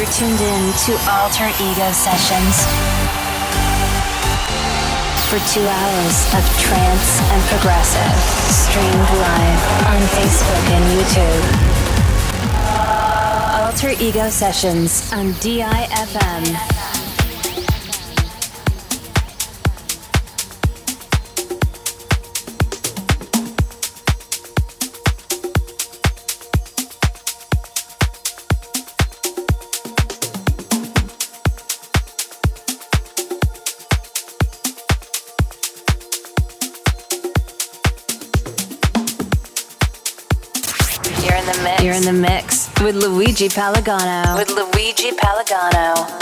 You're tuned in to Alter Ego Sessions for two hours of trance and progressive, streamed live on Facebook and YouTube. Alter Ego Sessions on DIFM. In the mix with Luigi Palagano. With Luigi Palagano.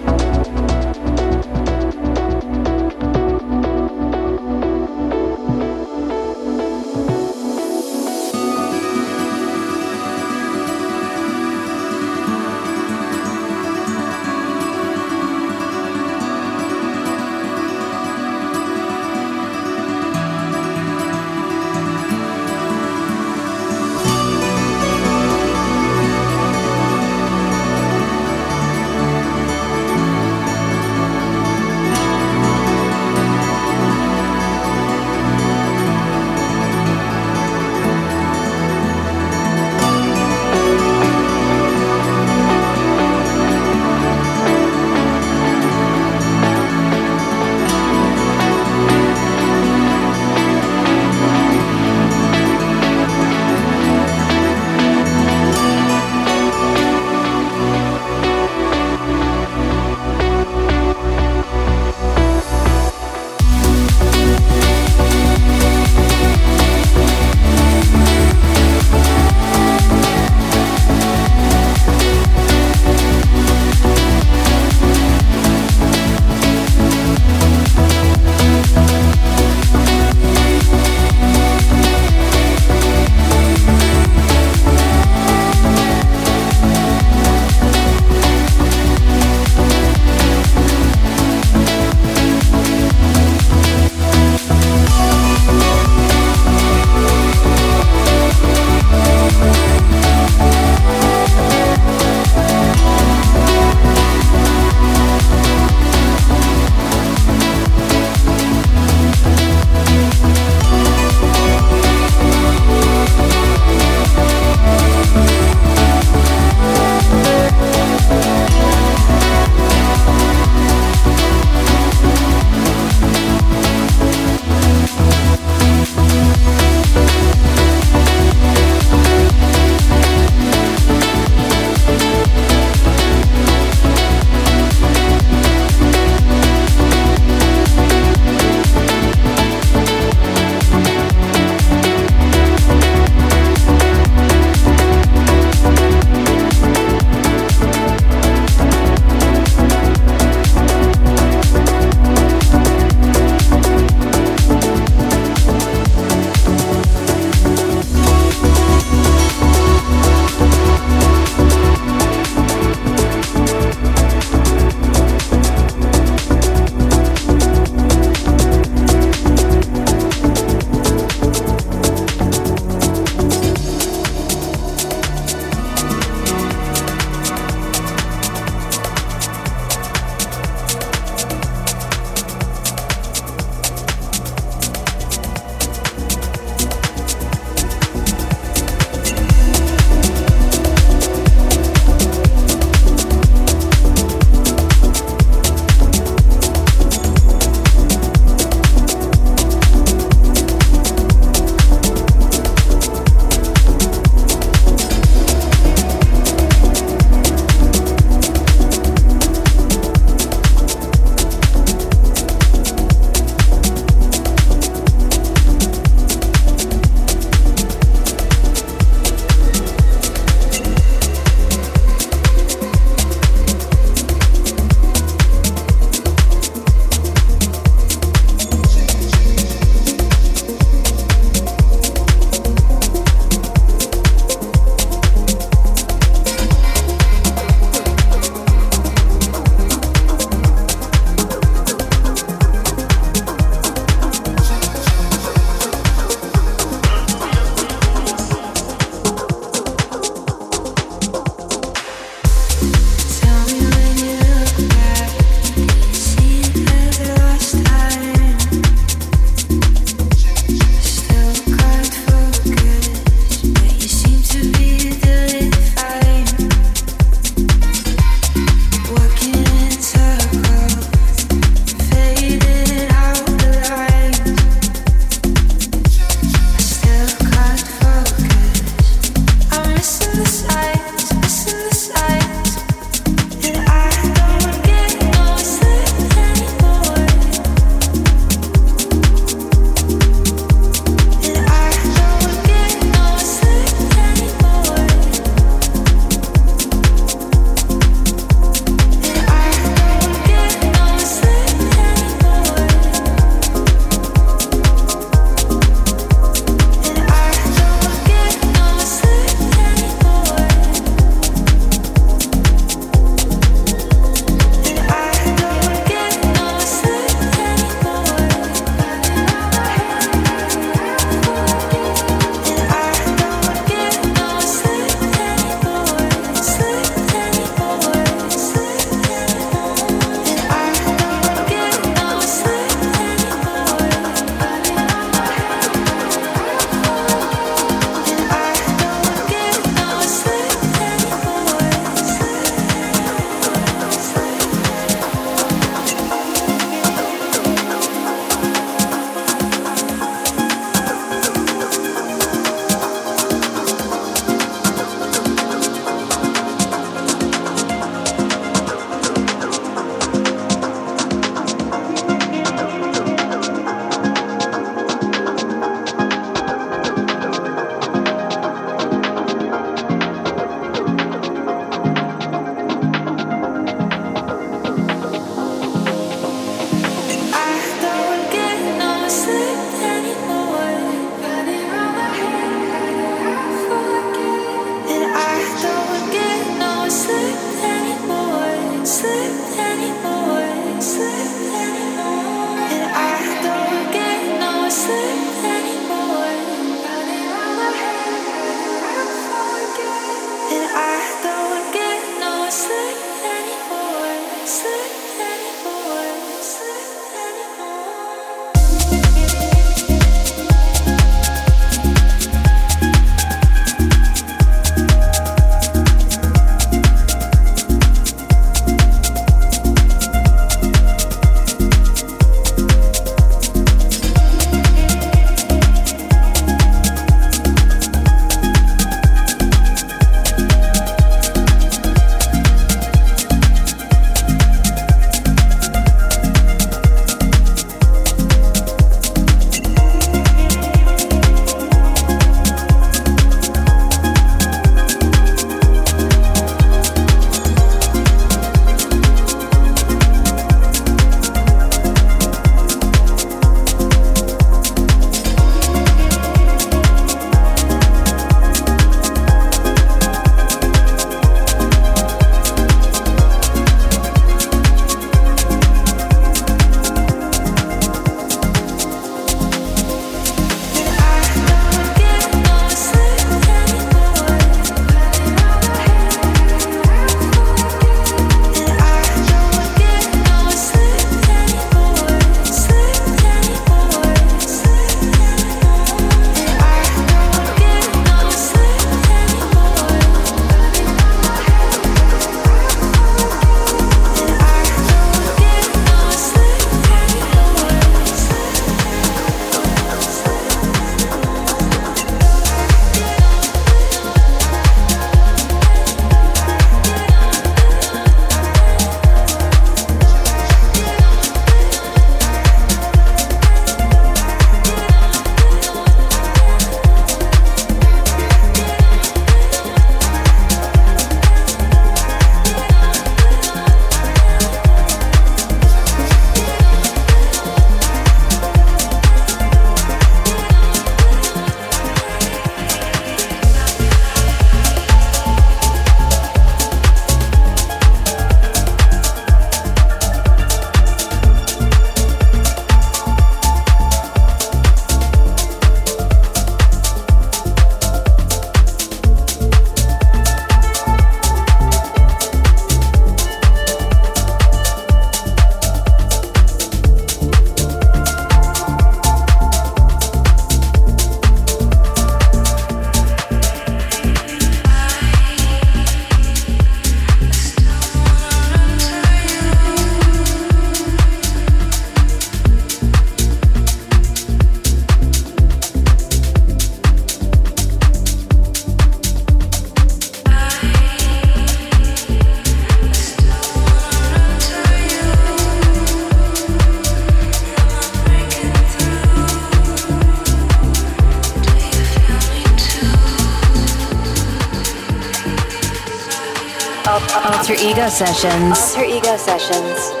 Sessions. Alter Ego Sessions.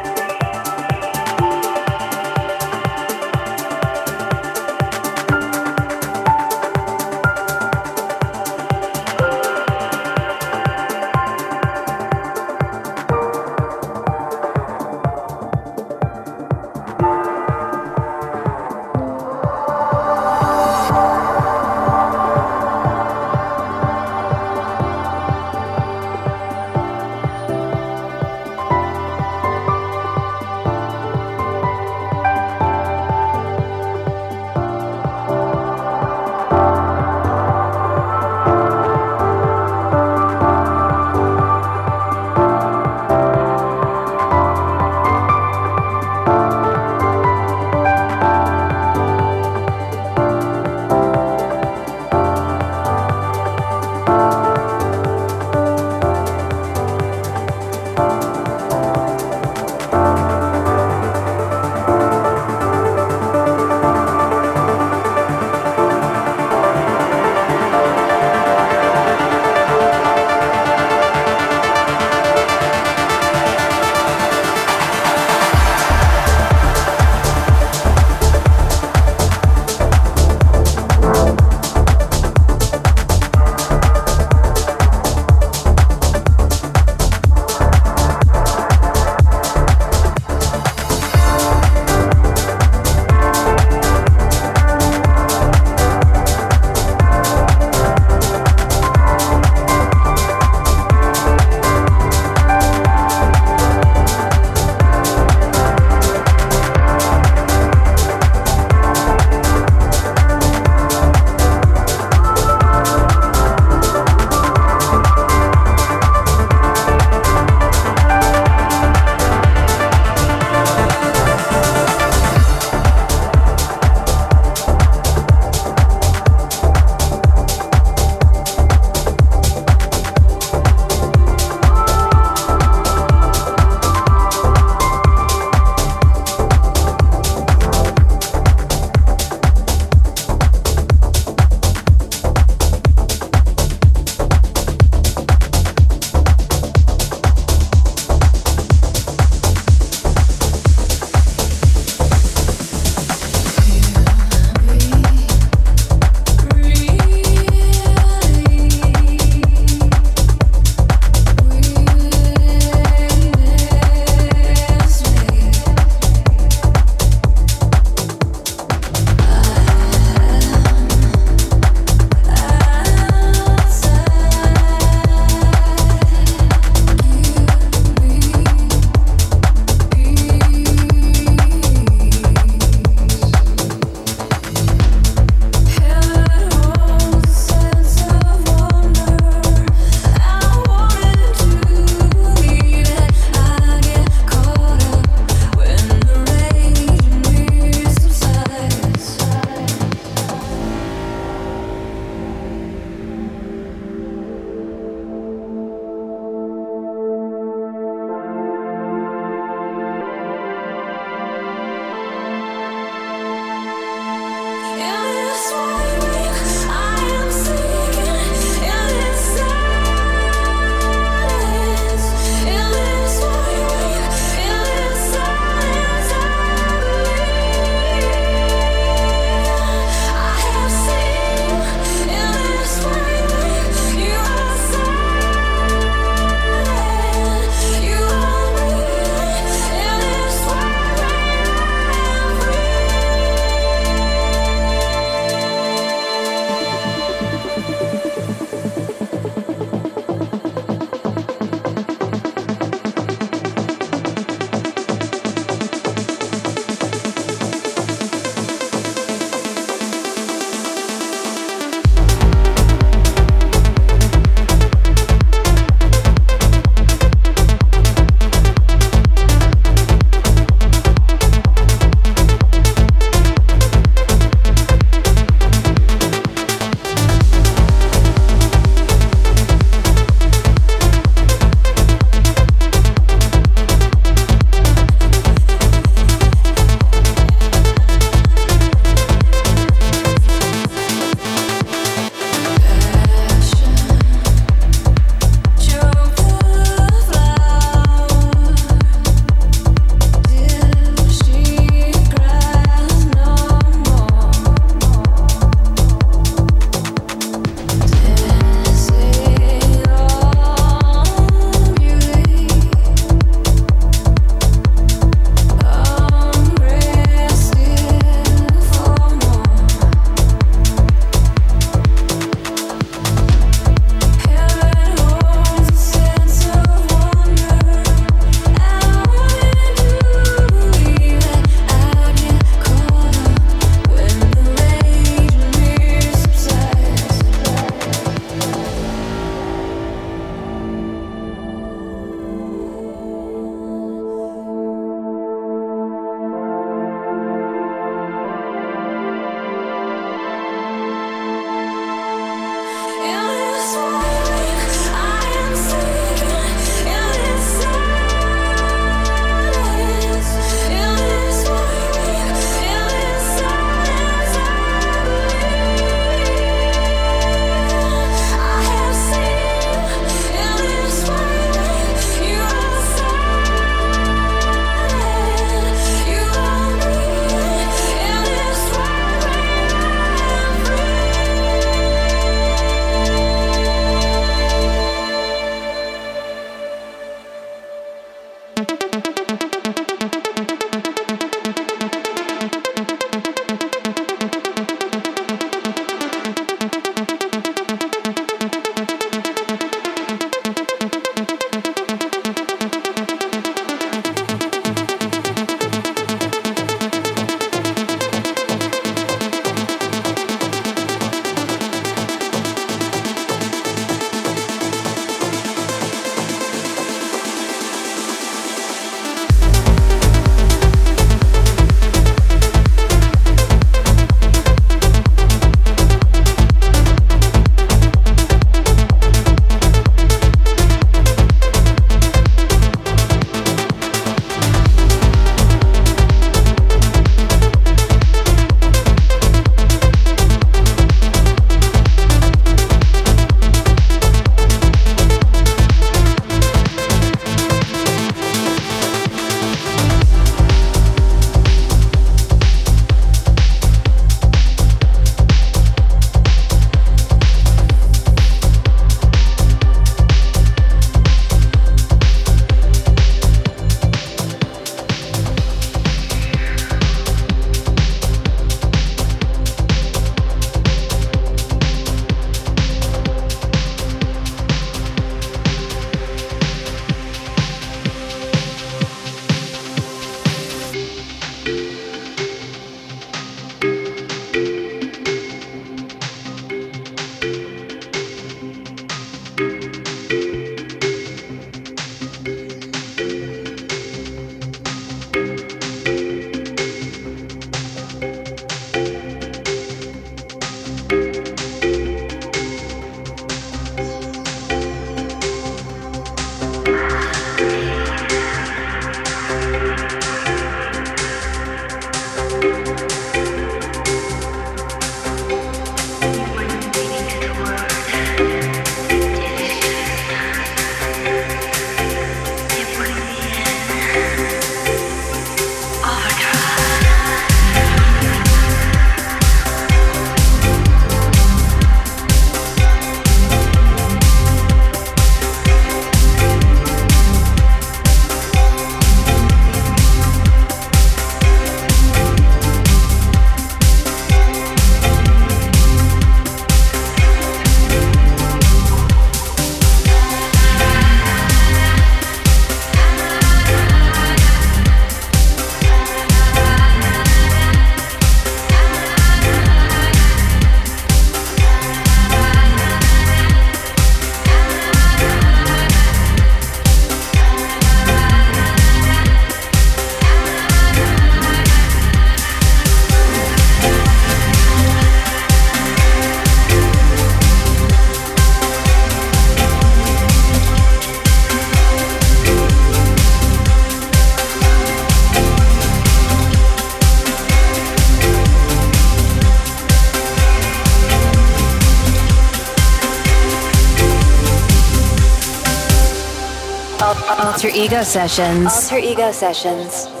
Alter Ego Sessions. Alter Ego Sessions.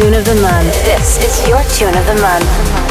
Tune of the month. This is your tune of the month.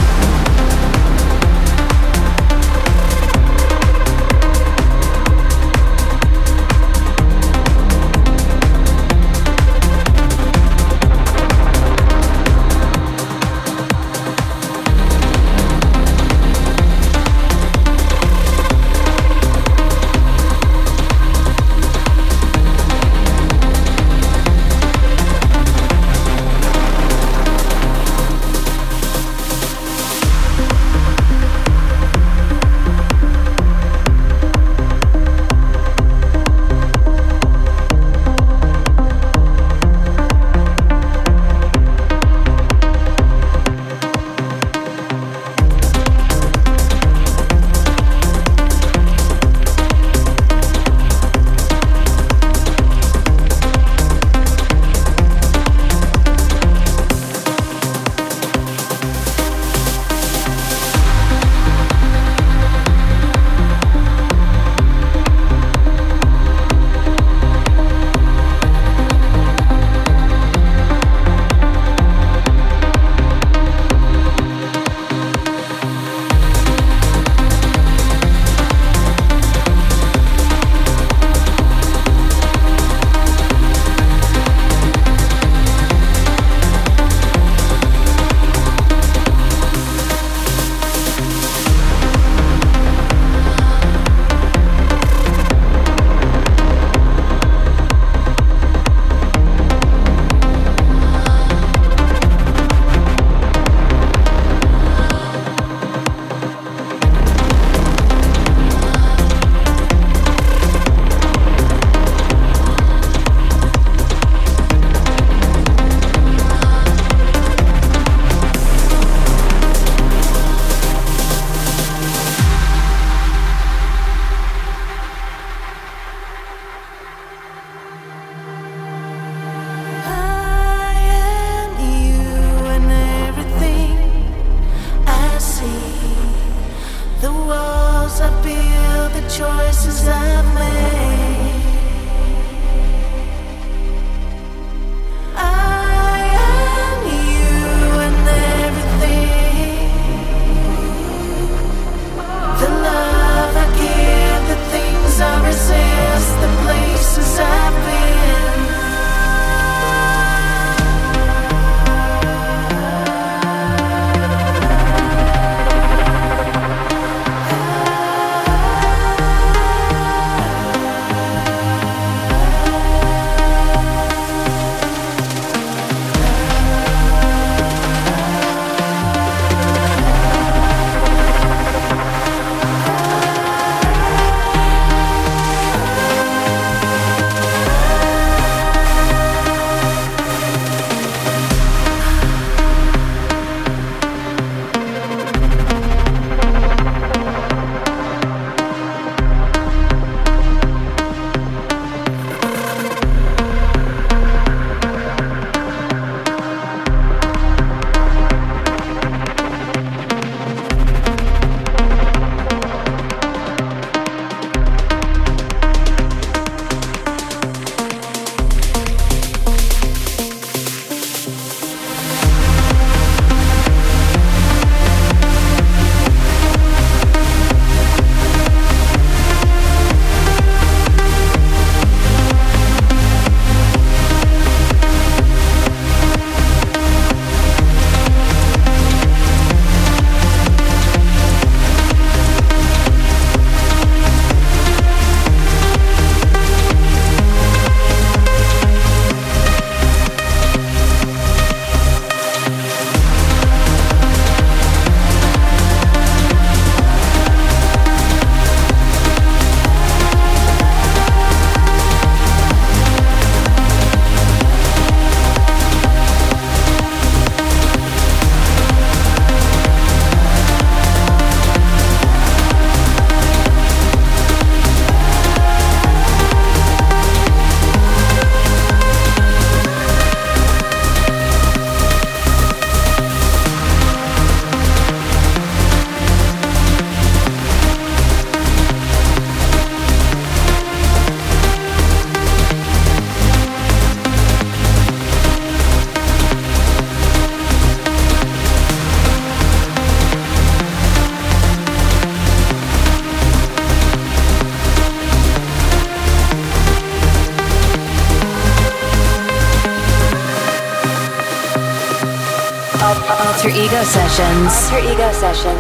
Ego Sessions. Alter Ego Sessions.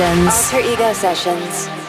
Sessions. Alter Ego Sessions.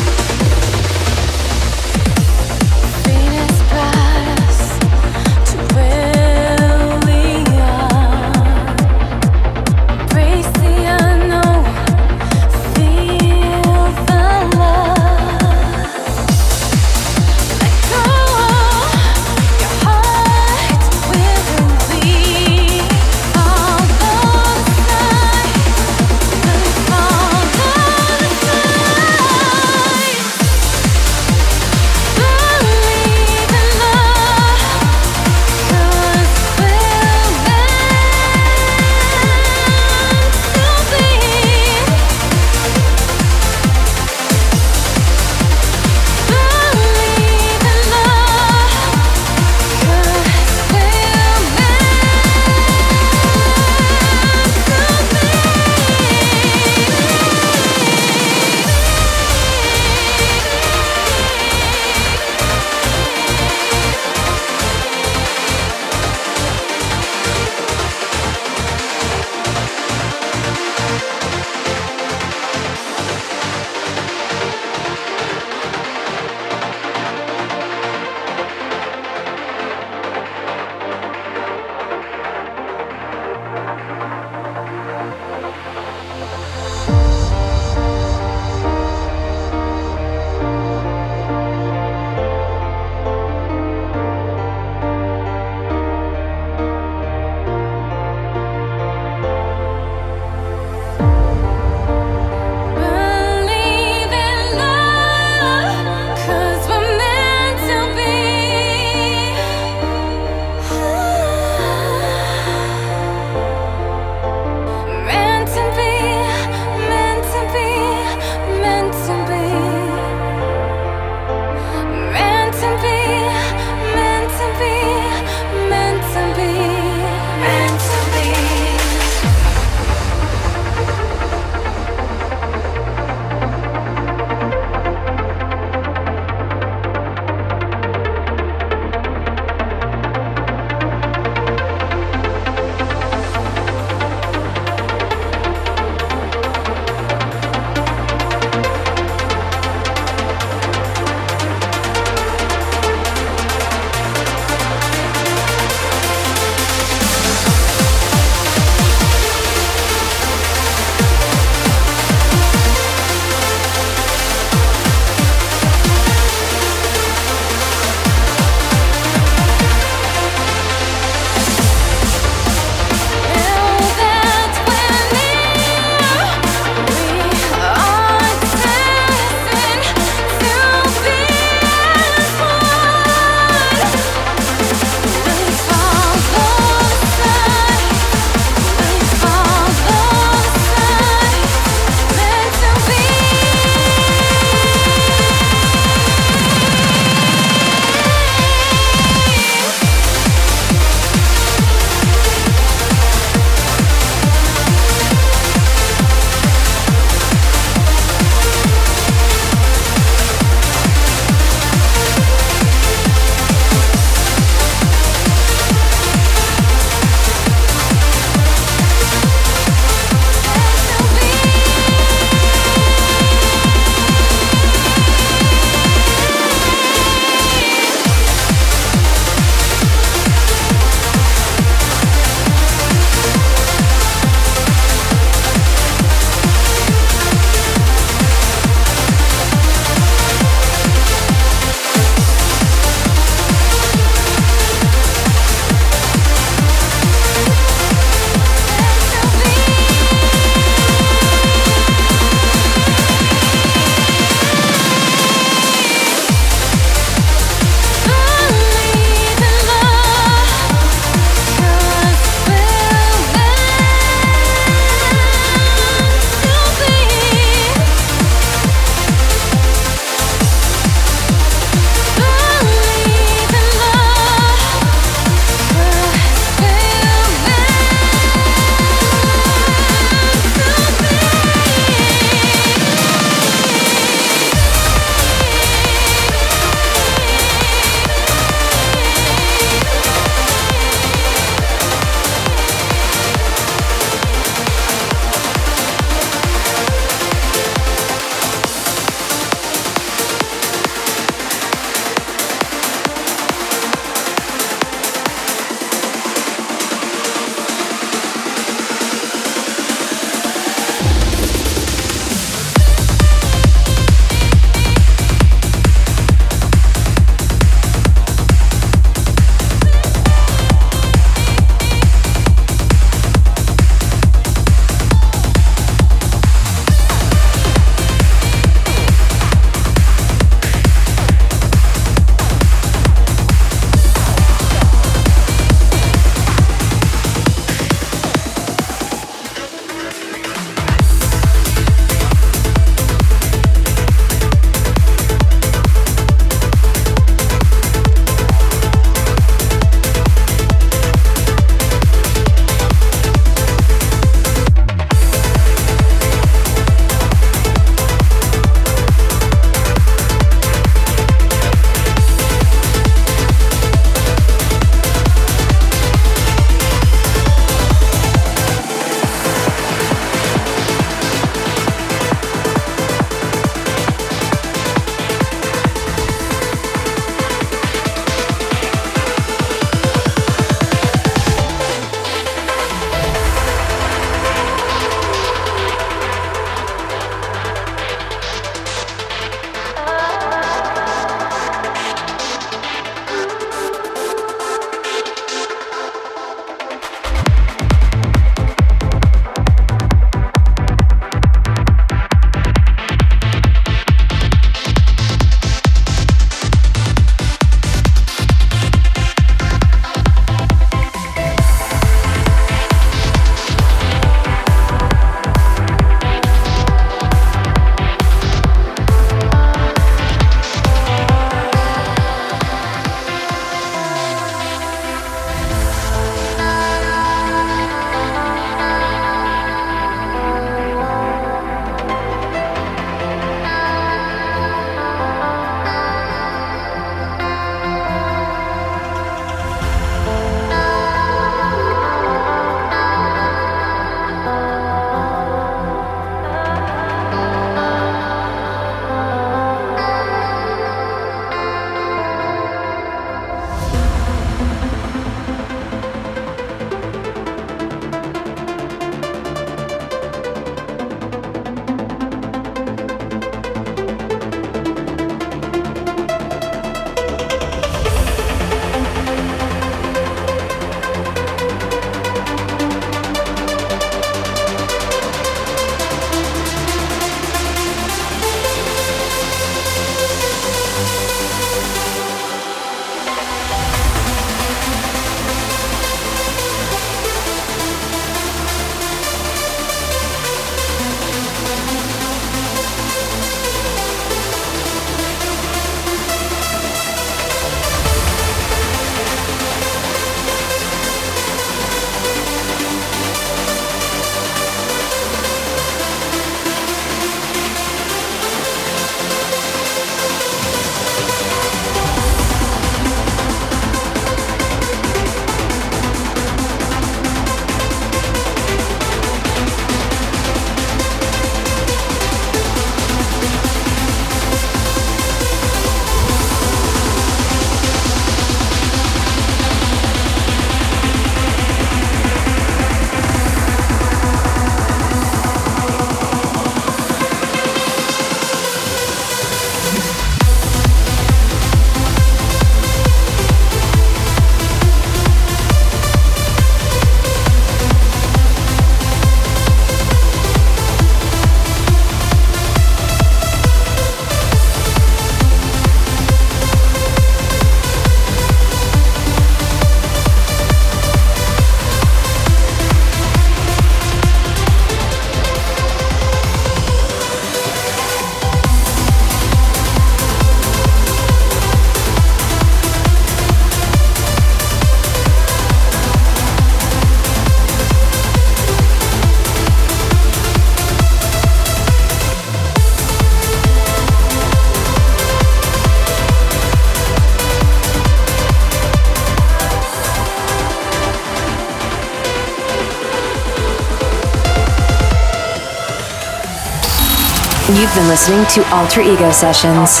You've been listening to Alter Ego Sessions.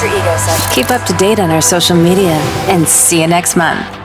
Keep up to date on our social media and see you next month.